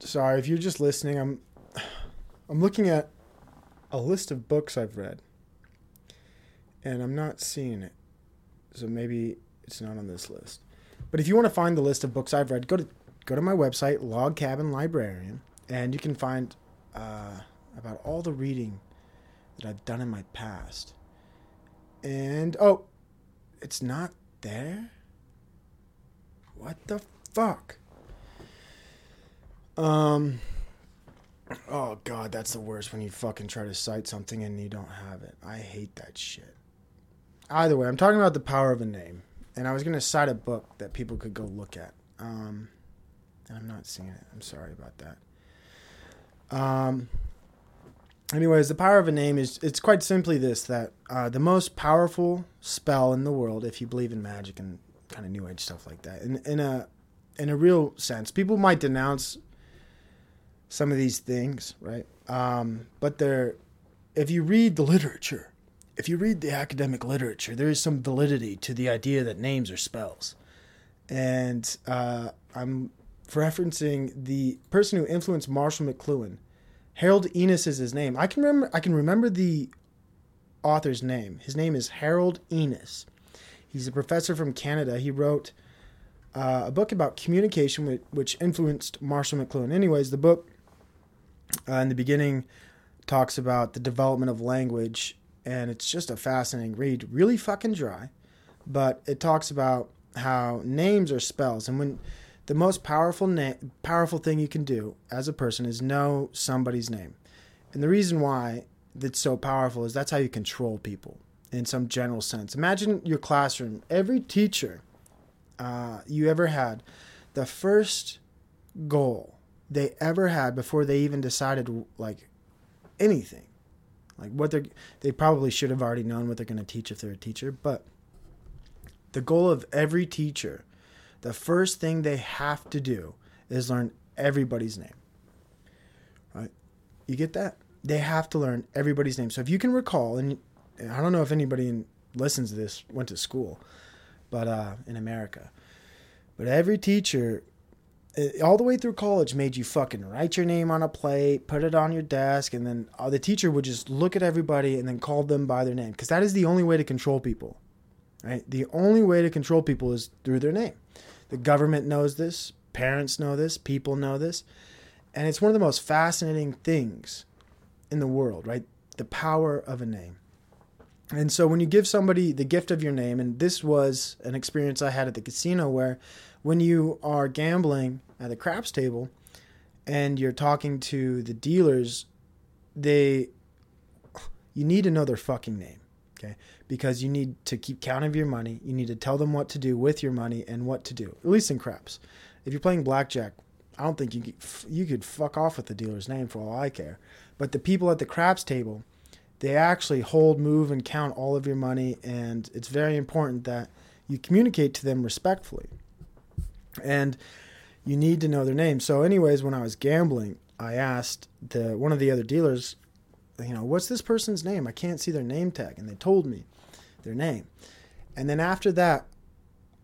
Sorry, if you're just listening, I'm. I'm looking at a list of books I've read, and I'm not seeing it. So maybe it's not on this list. But if you want to find the list of books I've read, go to go to my website, Log Cabin Librarian, and you can find uh, about all the reading that I've done in my past. And oh, it's not there. What the fuck? Um. Oh god, that's the worst when you fucking try to cite something and you don't have it. I hate that shit. Either way, I'm talking about the power of a name, and I was gonna cite a book that people could go look at. Um, and I'm not seeing it. I'm sorry about that. Um. Anyways, the power of a name is it's quite simply this that uh, the most powerful spell in the world, if you believe in magic and kind of new age stuff like that, in in a in a real sense, people might denounce some of these things, right? Um, but they're if you read the literature, if you read the academic literature, there is some validity to the idea that names are spells. And uh, I'm referencing the person who influenced Marshall McLuhan. Harold Innis is his name. I can remember. I can remember the author's name. His name is Harold Innis. He's a professor from Canada. He wrote uh, a book about communication, which influenced Marshall McLuhan. Anyways, the book uh, in the beginning talks about the development of language, and it's just a fascinating read. Really fucking dry, but it talks about how names are spells, and when the most powerful na- powerful thing you can do as a person is know somebody's name. And the reason why that's so powerful is that's how you control people in some general sense. Imagine your classroom. Every teacher uh, you ever had, the first goal they ever had before they even decided like anything, like what they're they probably should have already known what they're going to teach if they're a teacher. But the goal of every teacher the first thing they have to do is learn everybody's name. Right? You get that? They have to learn everybody's name. So if you can recall, and I don't know if anybody listens to this went to school, but uh, in America, but every teacher, eh, all the way through college, made you fucking write your name on a plate, put it on your desk, and then uh, the teacher would just look at everybody and then call them by their name because that is the only way to control people. Right? The only way to control people is through their name. The government knows this. Parents know this, people know this. And it's one of the most fascinating things in the world, right? The power of a name. And so when you give somebody the gift of your name, and this was an experience I had at the casino where when you are gambling at the craps table and you're talking to the dealers, they you need to know their fucking name, okay? Because you need to keep count of your money. You need to tell them what to do with your money and what to do. At least in craps. If you're playing blackjack, I don't think you could, you could fuck off with the dealer's name for all I care. But the people at the craps table, they actually hold, move, and count all of your money, and it's very important that you communicate to them respectfully. And you need to know their name. So, anyways, when I was gambling, I asked the one of the other dealers, you know, what's this person's name? I can't see their name tag, and they told me their name. And then after that,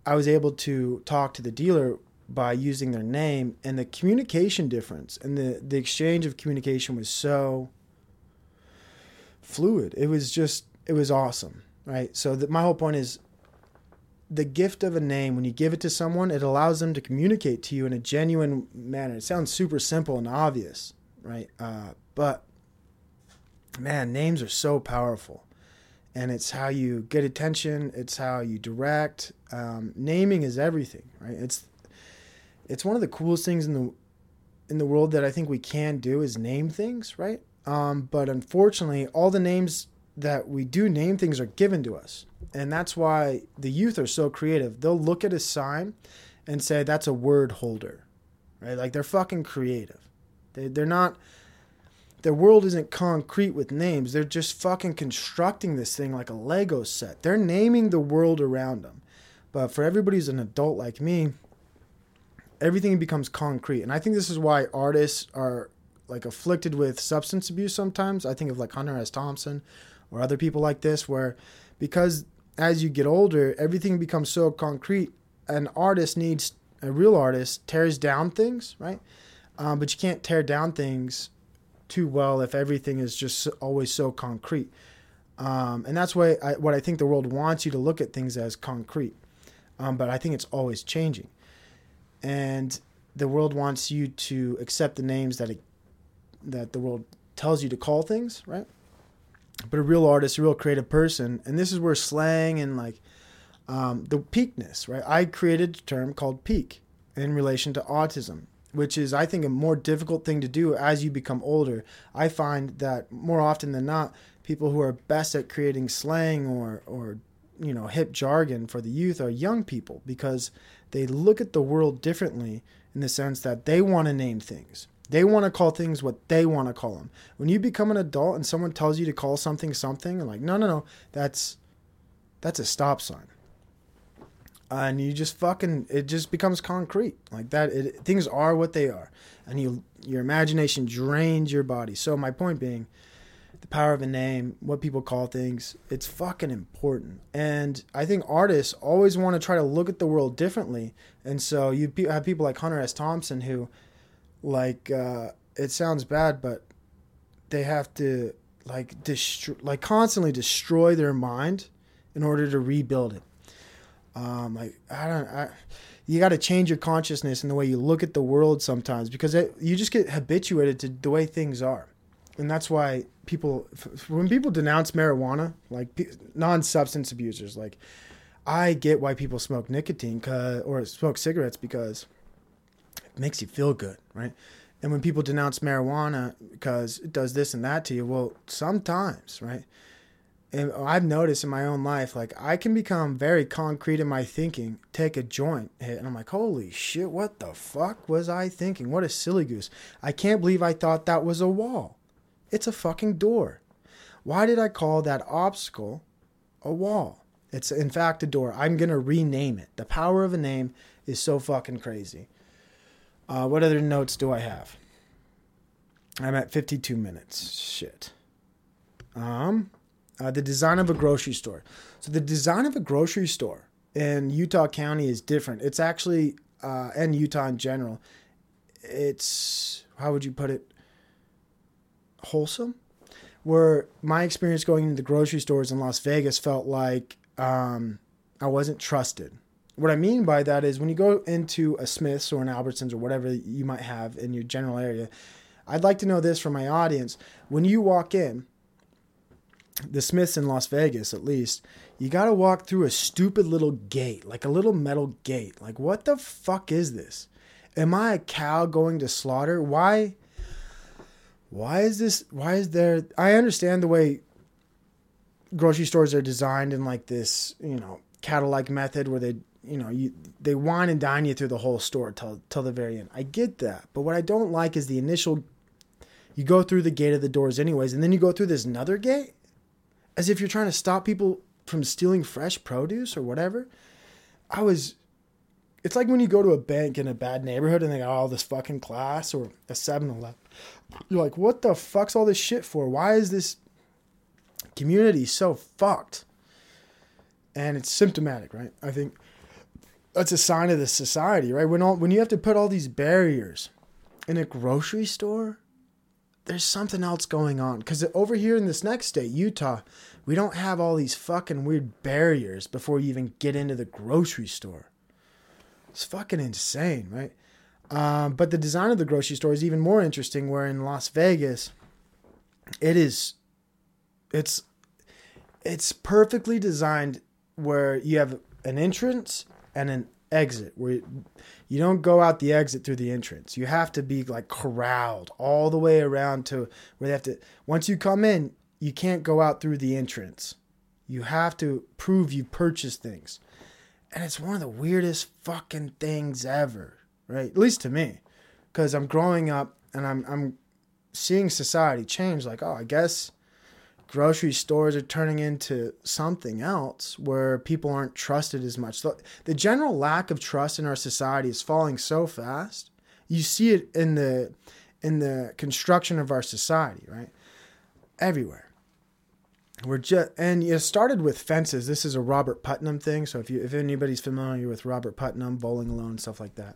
I was able to talk to the dealer by using their name. And the communication difference and the, the exchange of communication was so fluid. It was just it was awesome right? So that my whole point is the gift of a name when you give it to someone it allows them to communicate to you in a genuine manner. It sounds super simple and obvious right? Uh, but man names are so powerful and it's how you get attention it's how you direct um, naming is everything right it's it's one of the coolest things in the in the world that I think we can do is name things, right? Um, but unfortunately, all the names that we do name things are given to us, and that's why the youth are so creative. They'll look at a sign and say that's a word holder, right? Like they're fucking creative. They they're not. Their world isn't concrete with names. They're just fucking constructing this thing like a Lego set. They're naming the world around them. But for everybody who's an adult like me, everything becomes concrete. And I think this is why artists are like afflicted with substance abuse sometimes. I think of like Hunter S. Thompson or other people like this, where because as you get older, everything becomes so concrete. An artist needs a real artist tears down things, right? Um, but you can't tear down things too well if everything is just always so concrete. Um, and that's why I, what I think the world wants you to look at things as concrete. Um, but I think it's always changing and the world wants you to accept the names that it, that the world tells you to call things, right? But a real artist, a real creative person, and this is where slang and like um, the peakness, right? I created a term called peak in relation to autism, which is, I think, a more difficult thing to do as you become older. I find that more often than not, people who are best at creating slang or or you know hip jargon for the youth are young people because they look at the world differently in the sense that they want to name things. They want to call things what they want to call them. When you become an adult and someone tells you to call something something, like, no, no, no, that's that's a stop sign. And you just fucking it just becomes concrete like that. It, things are what they are, and you your imagination drains your body. So my point being, the power of a name, what people call things, it's fucking important. And I think artists always want to try to look at the world differently. And so you have people like Hunter S. Thompson who, like, uh, it sounds bad, but they have to like destroy, like constantly destroy their mind in order to rebuild it. Um, like I don't, I, you got to change your consciousness and the way you look at the world sometimes because it, you just get habituated to the way things are. And that's why people when people denounce marijuana like non-substance abusers like i get why people smoke nicotine or smoke cigarettes because it makes you feel good right? And when people denounce marijuana because it does this and that to you well sometimes right and I've noticed in my own life, like I can become very concrete in my thinking, take a joint hit, and I'm like, holy shit, what the fuck was I thinking? What a silly goose. I can't believe I thought that was a wall. It's a fucking door. Why did I call that obstacle a wall? It's in fact a door. I'm to rename it. The power of a name is so fucking crazy. Uh, what other notes do I have? I'm at 52 minutes. Shit. Um, uh, the design of a grocery store. So the design of a grocery store in Utah County is different. It's actually, uh, and Utah in general, it's how would you put it? wholesome. Where my experience going into the grocery stores in Las Vegas felt like um, I wasn't trusted. what I mean by that is when you go into a Smith's or an Albertsons or whatever you might have in your general area, I'd like to know this from my audience. When you walk in, the Smith's in Las Vegas, at least, you got to walk through a stupid little gate, like a little metal gate. Like, what the fuck is this? Am I a cow going to slaughter? Why? Why is this? Why is there? I understand the way grocery stores are designed in like this, you know, cattle-like method where they, you know, you they wine and dine you through the whole store till till the very end. I get that, but what I don't like is the initial. You go through the gate of the doors anyways, and then you go through this another gate, as if you're trying to stop people from stealing fresh produce or whatever. I was. It's like when you go to a bank in a bad neighborhood and they got all this fucking class or a 7 Eleven. You're like, what the fuck's all this shit for? Why is this community so fucked? And it's symptomatic, right? I think that's a sign of the society, right? When all when you have to put all these barriers in a grocery store, there's something else going on. Because over here in this next state, Utah, we don't have all these fucking weird barriers before you even get into the grocery store. It's fucking insane, right? Um, but the design of the grocery store is even more interesting. Where in Las Vegas, it is, it's, it's perfectly designed where you have an entrance and an exit where you, don't go out the exit through the entrance. You have to be like corralled all the way around to where they have to. Once you come in, you can't go out through the entrance. You have to prove you purchased things. And it's one of the weirdest fucking things ever, right? At least to me. Cuz I'm growing up and I'm I'm seeing society change like, oh, I guess grocery stores are turning into something else where people aren't trusted as much. The, the general lack of trust in our society is falling so fast. You see it in the in the construction of our society, right? Everywhere. We're just and it started with fences. This is a Robert Putnam thing. So if you if anybody's familiar with Robert Putnam, Bowling Alone, stuff like that,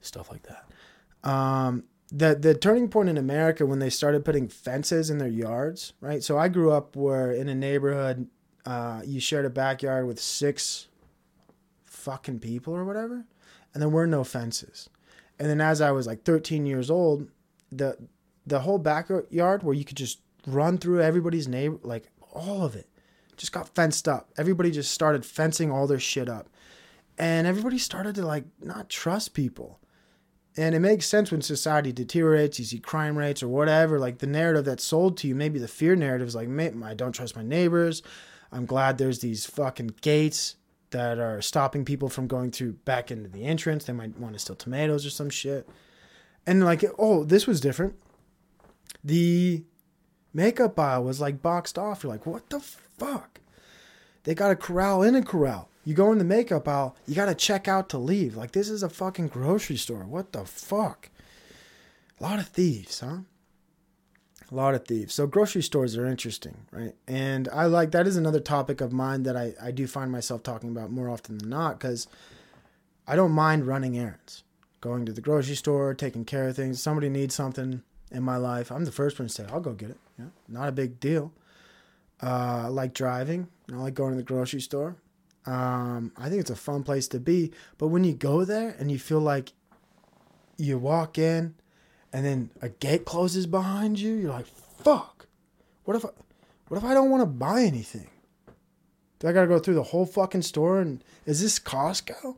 stuff like that. Um, the the turning point in America when they started putting fences in their yards, right? So I grew up where in a neighborhood, uh, you shared a backyard with six fucking people or whatever, and there were no fences. And then as I was like 13 years old, the the whole backyard where you could just run through everybody's neighbor, like all of it, just got fenced up. Everybody just started fencing all their shit up, and everybody started to like not trust people. And it makes sense when society deteriorates, you see crime rates or whatever, like the narrative that's sold to you, maybe the fear narrative is like, I don't trust my neighbors. I'm glad there's these fucking gates that are stopping people from going through back into the entrance. They might want to steal tomatoes or some shit. And like, oh, this was different. The makeup aisle was like boxed off. You're like, what the fuck? They got a corral in a corral. You go in the makeup aisle, you got to check out to leave. Like, this is a fucking grocery store. What the fuck? A lot of thieves, huh? A lot of thieves. So, grocery stores are interesting, right? And I like that is another topic of mine that I, I do find myself talking about more often than not because I don't mind running errands, going to the grocery store, taking care of things. Somebody needs something in my life. I'm the first one to say, I'll go get it. Yeah, not a big deal. Uh, I like driving. I like going to the grocery store. Um, I think it's a fun place to be. But when you go there and you feel like you walk in and then a gate closes behind you, you're like, fuck. What if I, what if I don't want to buy anything? Do I gotta go through the whole fucking store and is this Costco?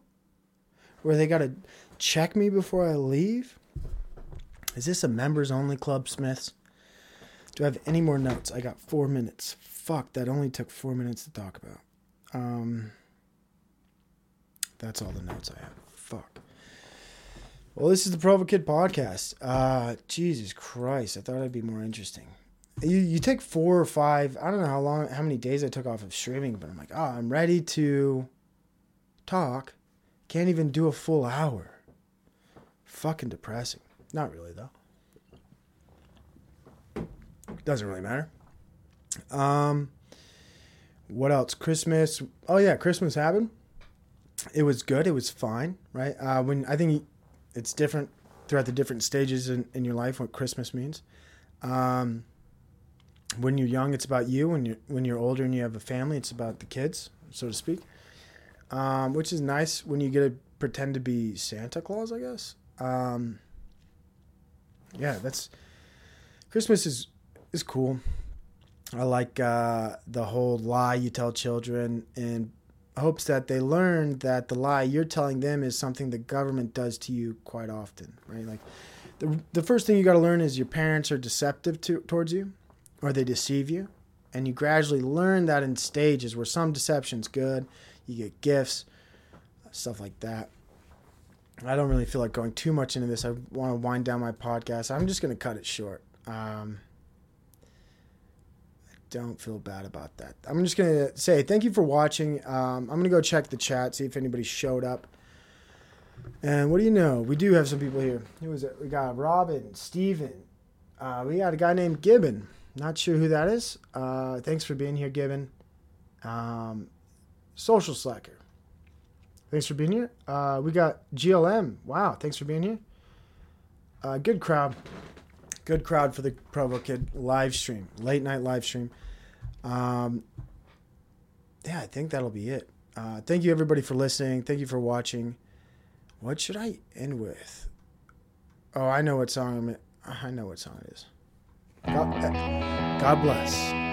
Where they gotta check me before I leave? Is this a members only club, Smith's? Do I have any more notes? I got four minutes. Fuck, that only took four minutes to talk about. Um, that's all the notes I have. Fuck. Well, this is the Provo Kid podcast. Uh, Jesus Christ, I thought it'd be more interesting. You you take four or five. I don't know how long, how many days I took off of streaming, but I'm like, oh, I'm ready to talk. Can't even do a full hour. Fucking depressing. Not really though. Doesn't really matter. Um, what else? Christmas. Oh yeah, Christmas happened. It was good. It was fine, right? Uh, when I think it's different throughout the different stages in, in your life what Christmas means. Um, when you're young, it's about you. When you're when you're older and you have a family, it's about the kids, so to speak. um, which is nice when you get to pretend to be Santa Claus, I guess. Um, yeah, that's Christmas is is cool. I like uh, the whole lie you tell children in hopes that they learn that the lie you're telling them is something the government does to you quite often, right? Like the the first thing you got to learn is your parents are deceptive to, towards you, or they deceive you, and you gradually learn that in stages where some deception's good, you get gifts, stuff like that. I don't really feel like going too much into this. I want to wind down my podcast. I'm just going to cut it short. Um, don't feel bad about that. I'm just to say thank you for watching. Um, I'm to go check the chat, see if anybody showed up. And what do you know? We do have some people here. Who is it? We got Robin, Steven. Uh, we got a guy named Gibbon. Not sure who that is. Uh, thanks for being here, Gibbon. Um, Social Slacker. Thanks for being here. Uh, we got GLM. Wow, thanks for being here. Uh, good crowd. Good crowd for the Provo Kid live stream, late night live stream. Um, yeah, I think that'll be it. Uh, thank you, everybody, for listening. Thank you for watching. What should I end with? Oh, I know what song I'm. I know what song it is. God, God bless.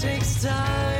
Takes time.